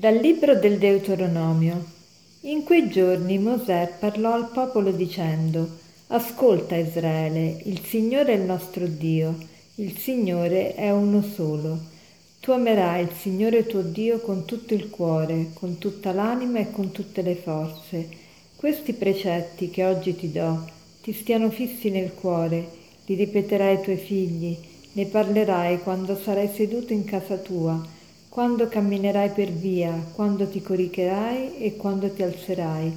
Dal libro del Deuteronomio. In quei giorni Mosè parlò al popolo dicendo, Ascolta Israele, il Signore è il nostro Dio, il Signore è uno solo. Tu amerai il Signore tuo Dio con tutto il cuore, con tutta l'anima e con tutte le forze. Questi precetti che oggi ti do ti stiano fissi nel cuore, li ripeterai ai tuoi figli, ne parlerai quando sarai seduto in casa tua quando camminerai per via, quando ti coricherai e quando ti alzerai.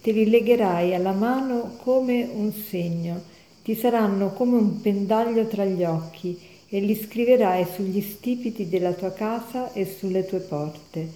Te li legherai alla mano come un segno, ti saranno come un pendaglio tra gli occhi e li scriverai sugli stipiti della tua casa e sulle tue porte.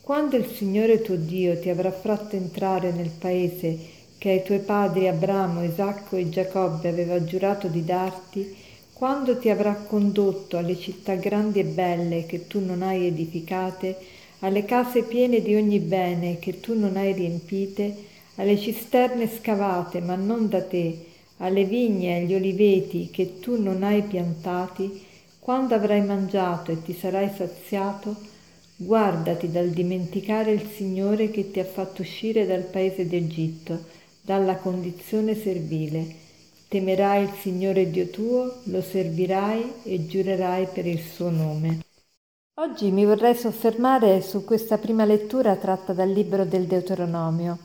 Quando il Signore tuo Dio ti avrà fatto entrare nel paese che ai tuoi padri Abramo, Isacco e Giacobbe aveva giurato di darti, quando ti avrà condotto alle città grandi e belle che tu non hai edificate, alle case piene di ogni bene che tu non hai riempite, alle cisterne scavate ma non da te, alle vigne e agli oliveti che tu non hai piantati, quando avrai mangiato e ti sarai saziato, guardati dal dimenticare il Signore che ti ha fatto uscire dal paese d'Egitto, dalla condizione servile Temerai il Signore Dio tuo, lo servirai e giurerai per il suo nome. Oggi mi vorrei soffermare su questa prima lettura tratta dal libro del Deuteronomio.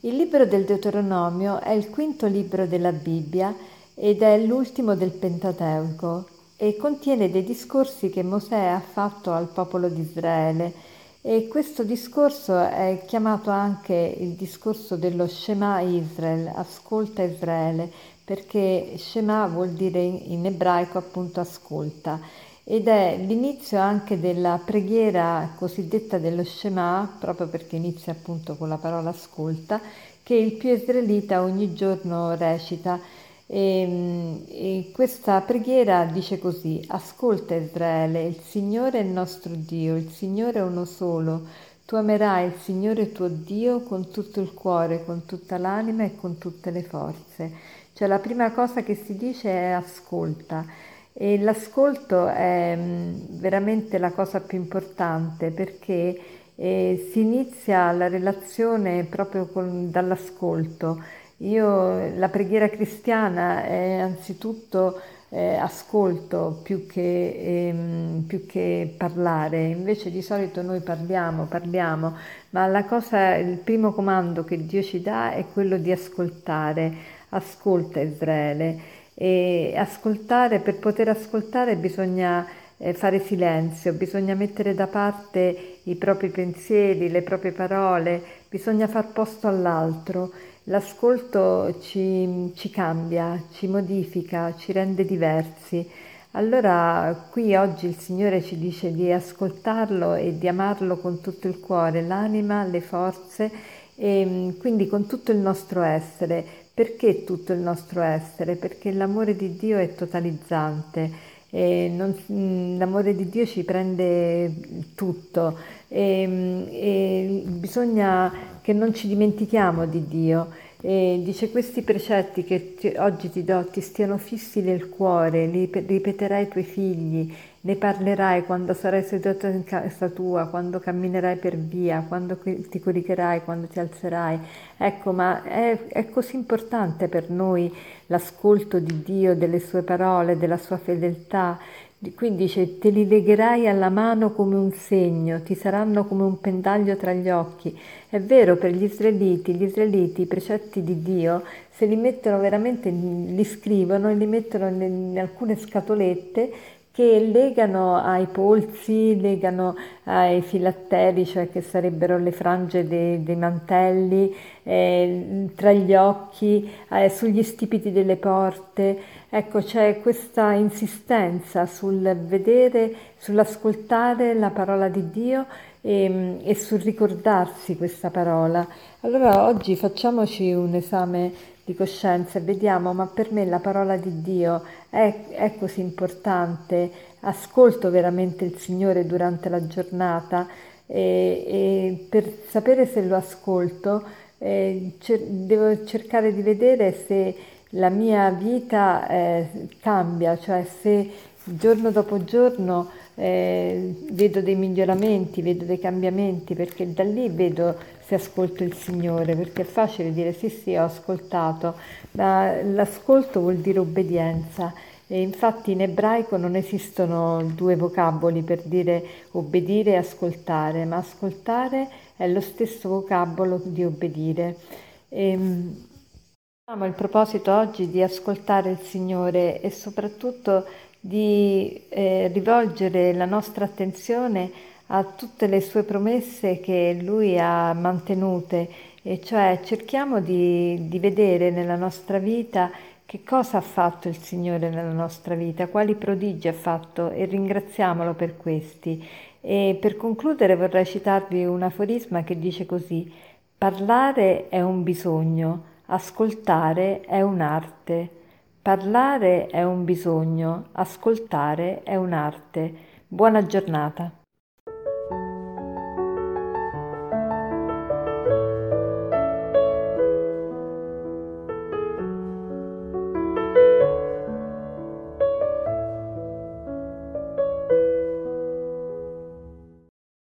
Il libro del Deuteronomio è il quinto libro della Bibbia ed è l'ultimo del Pentateuco e contiene dei discorsi che Mosè ha fatto al popolo di Israele e questo discorso è chiamato anche il discorso dello Shema Israel, ascolta Israele, perché Shema vuol dire in ebraico appunto ascolta ed è l'inizio anche della preghiera cosiddetta dello Shema, proprio perché inizia appunto con la parola ascolta, che il più israelita ogni giorno recita. E, e questa preghiera dice così, ascolta Israele, il Signore è il nostro Dio, il Signore è uno solo, tu amerai il Signore tuo Dio con tutto il cuore, con tutta l'anima e con tutte le forze. Cioè la prima cosa che si dice è ascolta. E l'ascolto è mm, veramente la cosa più importante perché eh, si inizia la relazione proprio con, dall'ascolto. Io, la preghiera cristiana è anzitutto eh, ascolto più che, ehm, più che, parlare, invece di solito noi parliamo, parliamo, ma la cosa, il primo comando che Dio ci dà è quello di ascoltare ascolta Israele e ascoltare, per poter ascoltare bisogna eh, fare silenzio, bisogna mettere da parte i propri pensieri, le proprie parole, bisogna far posto all'altro. L'ascolto ci, ci cambia, ci modifica, ci rende diversi. Allora qui oggi il Signore ci dice di ascoltarlo e di amarlo con tutto il cuore, l'anima, le forze e quindi con tutto il nostro essere, perché tutto il nostro essere? Perché l'amore di Dio è totalizzante, non, mm, l'amore di Dio ci prende tutto e, mm, e bisogna che non ci dimentichiamo di Dio. E dice questi precetti che ti, oggi ti do ti stiano fissi nel cuore, li ripeterai ai tuoi figli, ne parlerai quando sarai seduto in casa tua, quando camminerai per via, quando ti coricherai, quando ti alzerai. Ecco, ma è, è così importante per noi l'ascolto di Dio, delle sue parole, della sua fedeltà. Quindi dice, te li legherai alla mano come un segno, ti saranno come un pendaglio tra gli occhi. È vero, per gli israeliti, gli israeliti, i precetti di Dio, se li mettono veramente, li scrivono e li mettono in alcune scatolette che legano ai polsi, legano ai filatteri, cioè che sarebbero le frange dei, dei mantelli, eh, tra gli occhi, eh, sugli stipiti delle porte. Ecco, c'è questa insistenza sul vedere, sull'ascoltare la parola di Dio e, e sul ricordarsi questa parola. Allora oggi facciamoci un esame di coscienza e vediamo, ma per me la parola di Dio è, è così importante, ascolto veramente il Signore durante la giornata e, e per sapere se lo ascolto eh, cer- devo cercare di vedere se la mia vita eh, cambia, cioè se giorno dopo giorno eh, vedo dei miglioramenti, vedo dei cambiamenti, perché da lì vedo se ascolto il Signore, perché è facile dire sì sì ho ascoltato, ma l'ascolto vuol dire obbedienza. E infatti in ebraico non esistono due vocaboli per dire obbedire e ascoltare, ma ascoltare è lo stesso vocabolo di obbedire. E, ehm, abbiamo il proposito oggi di ascoltare il Signore e soprattutto di eh, rivolgere la nostra attenzione a tutte le sue promesse che lui ha mantenute, e cioè cerchiamo di, di vedere nella nostra vita che cosa ha fatto il Signore nella nostra vita, quali prodigi ha fatto e ringraziamolo per questi. E per concludere vorrei citarvi un aforisma che dice così, parlare è un bisogno, ascoltare è un'arte. Parlare è un bisogno, ascoltare è un'arte. Buona giornata.